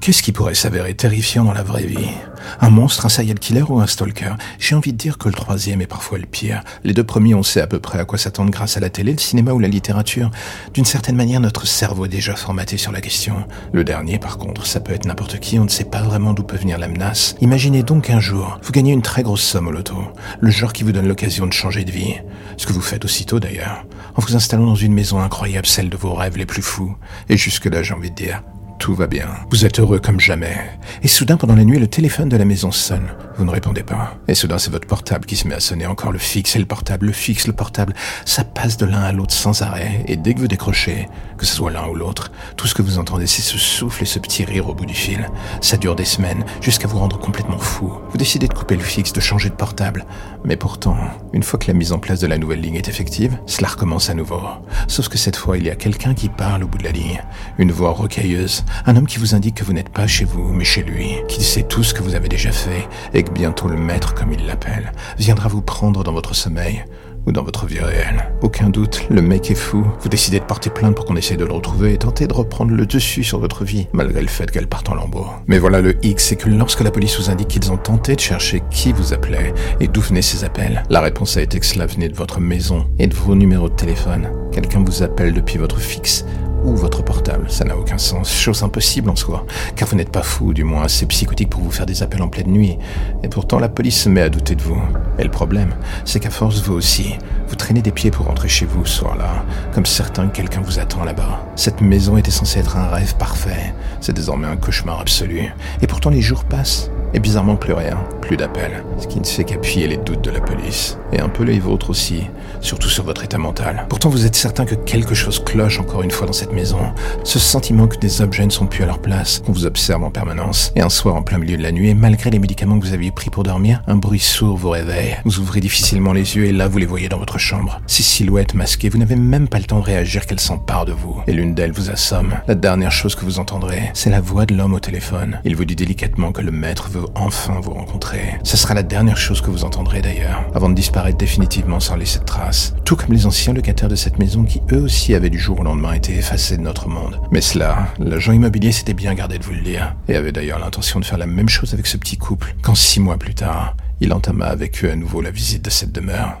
Qu'est-ce qui pourrait s'avérer terrifiant dans la vraie vie? Un monstre, un serial killer ou un stalker? J'ai envie de dire que le troisième est parfois le pire. Les deux premiers, on sait à peu près à quoi s'attendre grâce à la télé, le cinéma ou la littérature. D'une certaine manière, notre cerveau est déjà formaté sur la question. Le dernier, par contre, ça peut être n'importe qui, on ne sait pas vraiment d'où peut venir la menace. Imaginez donc un jour, vous gagnez une très grosse somme au loto. Le genre qui vous donne l'occasion de changer de vie. Ce que vous faites aussitôt d'ailleurs. En vous installant dans une maison incroyable, celle de vos rêves les plus fous. Et jusque-là, j'ai envie de dire, tout va bien. Vous êtes heureux comme jamais. Et soudain, pendant la nuit, le téléphone de la maison sonne. Vous ne répondez pas. Et soudain, c'est votre portable qui se met à sonner. Encore le fixe et le portable, le fixe, le portable. Ça passe de l'un à l'autre sans arrêt. Et dès que vous décrochez, que ce soit l'un ou l'autre, tout ce que vous entendez, c'est ce souffle et ce petit rire au bout du fil. Ça dure des semaines, jusqu'à vous rendre complètement fou. Vous décidez de couper le fixe, de changer de portable. Mais pourtant, une fois que la mise en place de la nouvelle ligne est effective, cela recommence à nouveau. Sauf que cette fois, il y a quelqu'un qui parle au bout de la ligne. Une voix rocailleuse, un homme qui vous indique que vous n'êtes pas chez vous, mais chez lui, qu'il sait tout ce que vous avez déjà fait, et que bientôt le maître, comme il l'appelle, viendra vous prendre dans votre sommeil ou dans votre vie réelle. Aucun doute, le mec est fou. Vous décidez de porter plainte pour qu'on essaye de le retrouver et tenter de reprendre le dessus sur votre vie, malgré le fait qu'elle parte en lambeaux. Mais voilà le X, c'est que lorsque la police vous indique qu'ils ont tenté de chercher qui vous appelait et d'où venaient ces appels, la réponse a été que cela venait de votre maison et de vos numéros de téléphone. Quelqu'un vous appelle depuis votre fixe ou votre portable. Ça n'a aucun sens. Chose impossible en soi. Car vous n'êtes pas fou, du moins assez psychotique pour vous faire des appels en pleine nuit. Et pourtant, la police se met à douter de vous. Et le problème, c'est qu'à force, vous aussi, vous traînez des pieds pour rentrer chez vous ce soir-là. Comme certain que quelqu'un vous attend là-bas. Cette maison était censée être un rêve parfait. C'est désormais un cauchemar absolu. Et pourtant, les jours passent. Et bizarrement, plus rien, plus d'appels, ce qui ne fait qu'appuyer les doutes de la police. Et un peu les vôtres aussi, surtout sur votre état mental. Pourtant, vous êtes certain que quelque chose cloche encore une fois dans cette maison. Ce sentiment que des objets ne sont plus à leur place, qu'on vous observe en permanence. Et un soir en plein milieu de la nuit, et malgré les médicaments que vous aviez pris pour dormir, un bruit sourd vous réveille. Vous ouvrez difficilement les yeux et là, vous les voyez dans votre chambre. Ces silhouettes masquées, vous n'avez même pas le temps de réagir qu'elles s'emparent de vous. Et l'une d'elles vous assomme. La dernière chose que vous entendrez, c'est la voix de l'homme au téléphone. Il vous dit délicatement que le maître veut enfin vous rencontrer. Ce sera la dernière chose que vous entendrez d'ailleurs, avant de disparaître définitivement sans laisser de traces. Tout comme les anciens locataires de cette maison qui eux aussi avaient du jour au lendemain été effacés de notre monde. Mais cela, l'agent immobilier s'était bien gardé de vous le dire, et avait d'ailleurs l'intention de faire la même chose avec ce petit couple, quand six mois plus tard, il entama avec eux à nouveau la visite de cette demeure.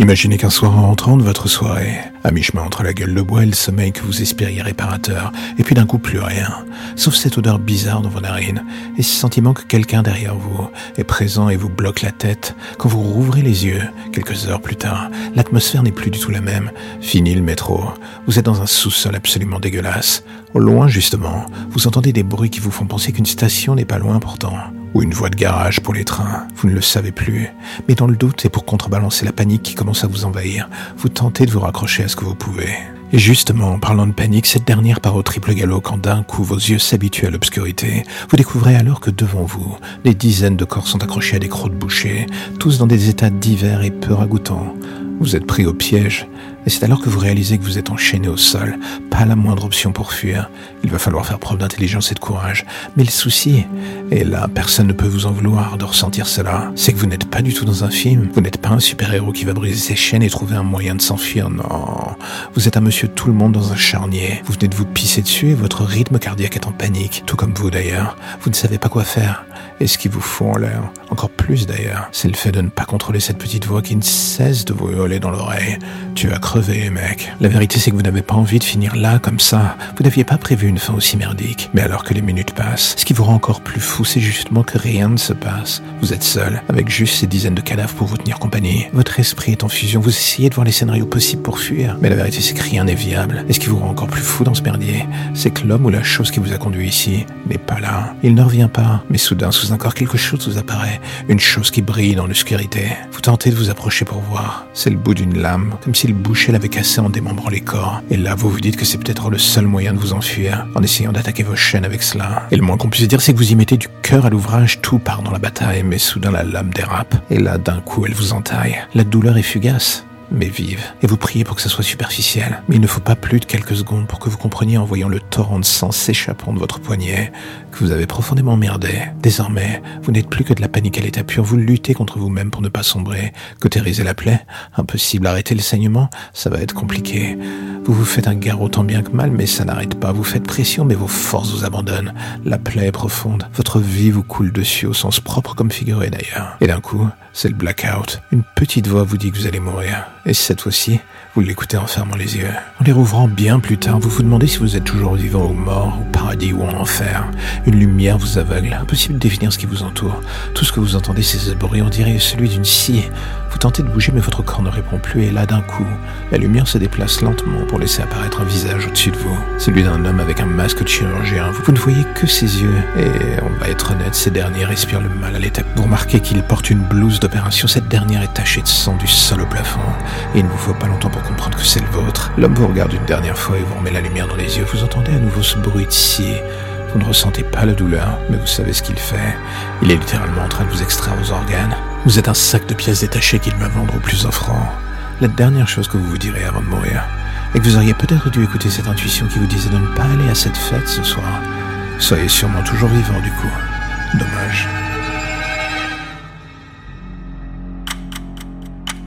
Imaginez qu'un soir en rentrant de votre soirée, à mi-chemin entre la gueule de bois et le sommeil que vous espériez réparateur, et puis d'un coup plus rien, sauf cette odeur bizarre dans vos narines, et ce sentiment que quelqu'un derrière vous est présent et vous bloque la tête, quand vous rouvrez les yeux, quelques heures plus tard, l'atmosphère n'est plus du tout la même. Fini le métro, vous êtes dans un sous-sol absolument dégueulasse. Au loin justement, vous entendez des bruits qui vous font penser qu'une station n'est pas loin pourtant ou une voie de garage pour les trains, vous ne le savez plus. Mais dans le doute et pour contrebalancer la panique qui commence à vous envahir, vous tentez de vous raccrocher à ce que vous pouvez. Et justement, en parlant de panique, cette dernière part au triple galop quand d'un coup vos yeux s'habituent à l'obscurité. Vous découvrez alors que devant vous, des dizaines de corps sont accrochés à des crocs de boucher, tous dans des états divers et peu ragoûtants. Vous êtes pris au piège, et c'est alors que vous réalisez que vous êtes enchaîné au sol, pas la moindre option pour fuir. Il va falloir faire preuve d'intelligence et de courage. Mais le souci, et là personne ne peut vous en vouloir de ressentir cela, c'est que vous n'êtes pas du tout dans un film, vous n'êtes pas un super-héros qui va briser ses chaînes et trouver un moyen de s'enfuir, non. Vous êtes un monsieur tout le monde dans un charnier, vous venez de vous pisser dessus et votre rythme cardiaque est en panique, tout comme vous d'ailleurs. Vous ne savez pas quoi faire. Et ce qu'il vous faut en l'air, encore plus d'ailleurs, c'est le fait de ne pas contrôler cette petite voix qui ne cesse de vous hurler dans l'oreille. Tu vas mec. La vérité, c'est que vous n'avez pas envie de finir là, comme ça. Vous n'aviez pas prévu une fin aussi merdique. Mais alors que les minutes passent, ce qui vous rend encore plus fou, c'est justement que rien ne se passe. Vous êtes seul, avec juste ces dizaines de cadavres pour vous tenir compagnie. Votre esprit est en fusion, vous essayez de voir les scénarios possibles pour fuir. Mais la vérité, c'est que rien n'est viable. Et ce qui vous rend encore plus fou dans ce merdier, c'est que l'homme ou la chose qui vous a conduit ici n'est pas là. Il ne revient pas. Mais soudain, sous un corps, quelque chose vous apparaît. Une chose qui brille dans l'obscurité. Vous tentez de vous approcher pour voir. C'est le bout d'une lame, comme si le boucher l'avait cassé en démembrant les corps. Et là, vous vous dites que c'est peut-être le seul moyen de vous enfuir, en essayant d'attaquer vos chaînes avec cela. Et le moins qu'on puisse dire, c'est que vous y mettez du cœur à l'ouvrage, tout part dans la bataille, mais soudain la lame dérape. Et là, d'un coup, elle vous entaille. La douleur est fugace mais vive. Et vous priez pour que ça soit superficiel. Mais il ne faut pas plus de quelques secondes pour que vous compreniez en voyant le torrent de sang s'échappant de votre poignet que vous avez profondément merdé. Désormais, vous n'êtes plus que de la panique à l'état pur. Vous luttez contre vous-même pour ne pas sombrer. Cautériser la plaie Impossible. Arrêter le saignement Ça va être compliqué. Vous vous faites un garrot tant bien que mal, mais ça n'arrête pas. Vous faites pression, mais vos forces vous abandonnent. La plaie est profonde. Votre vie vous coule dessus au sens propre comme figuré d'ailleurs. Et d'un coup, c'est le blackout. Une petite voix vous dit que vous allez mourir. Et cette fois-ci, vous l'écoutez en fermant les yeux. En les rouvrant bien plus tard, vous vous demandez si vous êtes toujours vivant ou mort, au paradis ou en enfer. Une lumière vous aveugle. Impossible de définir ce qui vous entoure. Tout ce que vous entendez, c'est ce bruit, on dirait celui d'une scie. Tentez de bouger, mais votre corps ne répond plus, et là, d'un coup, la lumière se déplace lentement pour laisser apparaître un visage au-dessus de vous. Celui d'un homme avec un masque de chirurgien. Vous, ne voyez que ses yeux, et on va être honnête, ces derniers respirent le mal à l'état. Vous remarquez qu'il porte une blouse d'opération. Cette dernière est tachée de sang du sol au plafond, et il ne vous faut pas longtemps pour comprendre que c'est le vôtre. L'homme vous regarde une dernière fois et vous remet la lumière dans les yeux. Vous entendez à nouveau ce bruit de. Vous ne ressentez pas la douleur, mais vous savez ce qu'il fait. Il est littéralement en train de vous extraire vos organes. Vous êtes un sac de pièces détachées qu'il va vendre au plus offrant. La dernière chose que vous vous direz avant de mourir est que vous auriez peut-être dû écouter cette intuition qui vous disait de ne pas aller à cette fête ce soir. Soyez sûrement toujours vivant du coup. Dommage.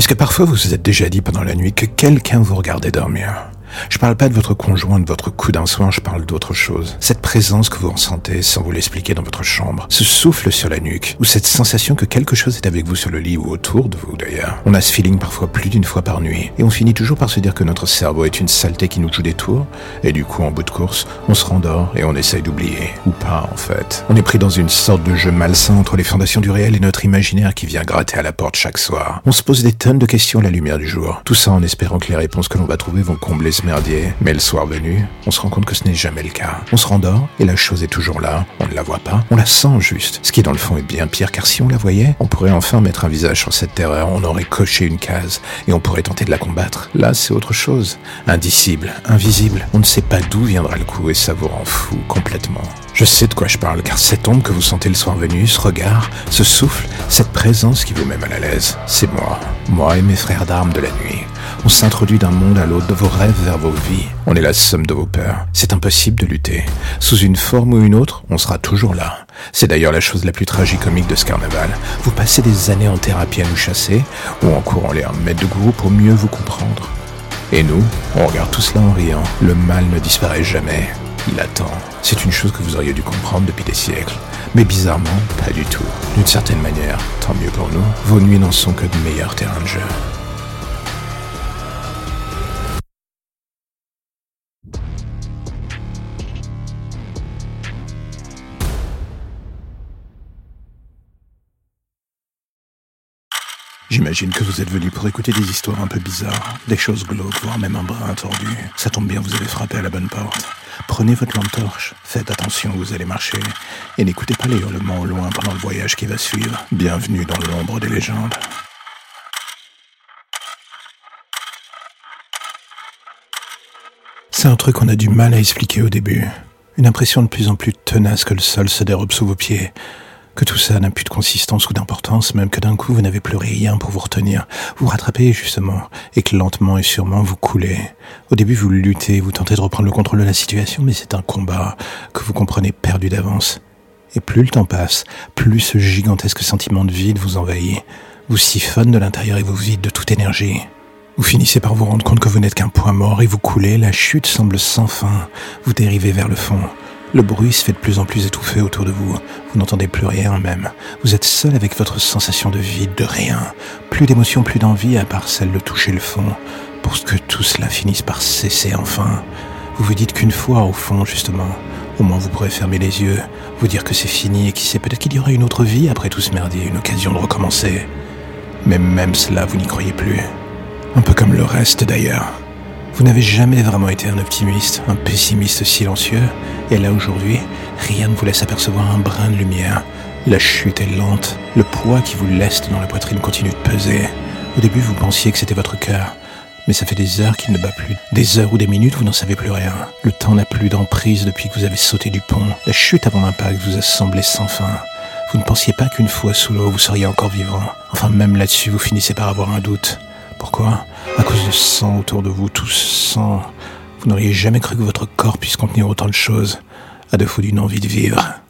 Est-ce que parfois vous vous êtes déjà dit pendant la nuit que quelqu'un vous regardait dormir? Je parle pas de votre conjoint, de votre coup d'un soin, je parle d'autre chose. Cette présence que vous ressentez sans vous l'expliquer dans votre chambre, ce souffle sur la nuque, ou cette sensation que quelque chose est avec vous sur le lit ou autour de vous d'ailleurs. On a ce feeling parfois plus d'une fois par nuit, et on finit toujours par se dire que notre cerveau est une saleté qui nous joue des tours, et du coup en bout de course, on se rendort et on essaye d'oublier. Ou pas en fait. On est pris dans une sorte de jeu malsain entre les fondations du réel et notre imaginaire qui vient gratter à la porte chaque soir. On se pose des tonnes de questions à la lumière du jour. Tout ça en espérant que les réponses que l'on va trouver vont combler merdier. Mais le soir venu, on se rend compte que ce n'est jamais le cas. On se rendort et la chose est toujours là. On ne la voit pas, on la sent juste. Ce qui dans le fond est bien pire car si on la voyait, on pourrait enfin mettre un visage sur cette terreur, on aurait coché une case et on pourrait tenter de la combattre. Là, c'est autre chose. Indicible, invisible. On ne sait pas d'où viendra le coup et ça vous rend fou complètement. Je sais de quoi je parle, car cette ombre que vous sentez le soir venu, ce regard, ce souffle, cette présence qui vous met mal à l'aise, c'est moi. Moi et mes frères d'armes de la nuit. On s'introduit d'un monde à l'autre de vos rêves vers vos vies. On est la somme de vos peurs. C'est impossible de lutter. Sous une forme ou une autre, on sera toujours là. C'est d'ailleurs la chose la plus tragicomique de ce carnaval. Vous passez des années en thérapie à nous chasser, ou en courant les mettre de goût pour mieux vous comprendre. Et nous, on regarde tout cela en riant. Le mal ne disparaît jamais. Il attend. C'est une chose que vous auriez dû comprendre depuis des siècles. Mais bizarrement, pas du tout. D'une certaine manière, tant mieux pour nous, vos nuits n'en sont que de meilleurs terrains de jeu. J'imagine que vous êtes venu pour écouter des histoires un peu bizarres, des choses glauques, voire même un brin tordu. Ça tombe bien, vous avez frappé à la bonne porte. Prenez votre lampe torche, faites attention vous allez marcher, et n'écoutez pas les hurlements au loin pendant le voyage qui va suivre. Bienvenue dans l'ombre des légendes. C'est un truc qu'on a du mal à expliquer au début. Une impression de plus en plus tenace que le sol se dérobe sous vos pieds que tout ça n'a plus de consistance ou d'importance, même que d'un coup vous n'avez plus rien pour vous retenir, vous rattrapez justement, et que lentement et sûrement vous coulez. Au début vous luttez, vous tentez de reprendre le contrôle de la situation, mais c'est un combat que vous comprenez perdu d'avance. Et plus le temps passe, plus ce gigantesque sentiment de vide vous envahit, vous siphonne de l'intérieur et vous vide de toute énergie. Vous finissez par vous rendre compte que vous n'êtes qu'un point mort et vous coulez, la chute semble sans fin, vous dérivez vers le fond. Le bruit se fait de plus en plus étouffé autour de vous. Vous n'entendez plus rien même. Vous êtes seul avec votre sensation de vide, de rien. Plus d'émotion, plus d'envie à part celle de toucher le fond. Pour que tout cela finisse par cesser enfin. Vous vous dites qu'une fois au fond, justement, au moins vous pourrez fermer les yeux, vous dire que c'est fini et qui sait peut-être qu'il y aura une autre vie après tout ce merdier, une occasion de recommencer. Mais même cela, vous n'y croyez plus. Un peu comme le reste d'ailleurs. Vous n'avez jamais vraiment été un optimiste, un pessimiste silencieux, et là aujourd'hui, rien ne vous laisse apercevoir un brin de lumière. La chute est lente, le poids qui vous laisse dans la poitrine continue de peser. Au début, vous pensiez que c'était votre cœur, mais ça fait des heures qu'il ne bat plus. Des heures ou des minutes, vous n'en savez plus rien. Le temps n'a plus d'emprise depuis que vous avez sauté du pont. La chute avant l'impact vous a semblé sans fin. Vous ne pensiez pas qu'une fois sous l'eau, vous seriez encore vivant. Enfin, même là-dessus, vous finissez par avoir un doute. Pourquoi? À cause de sang autour de vous, tout sang. Vous n'auriez jamais cru que votre corps puisse contenir autant de choses, à défaut d'une envie de vivre.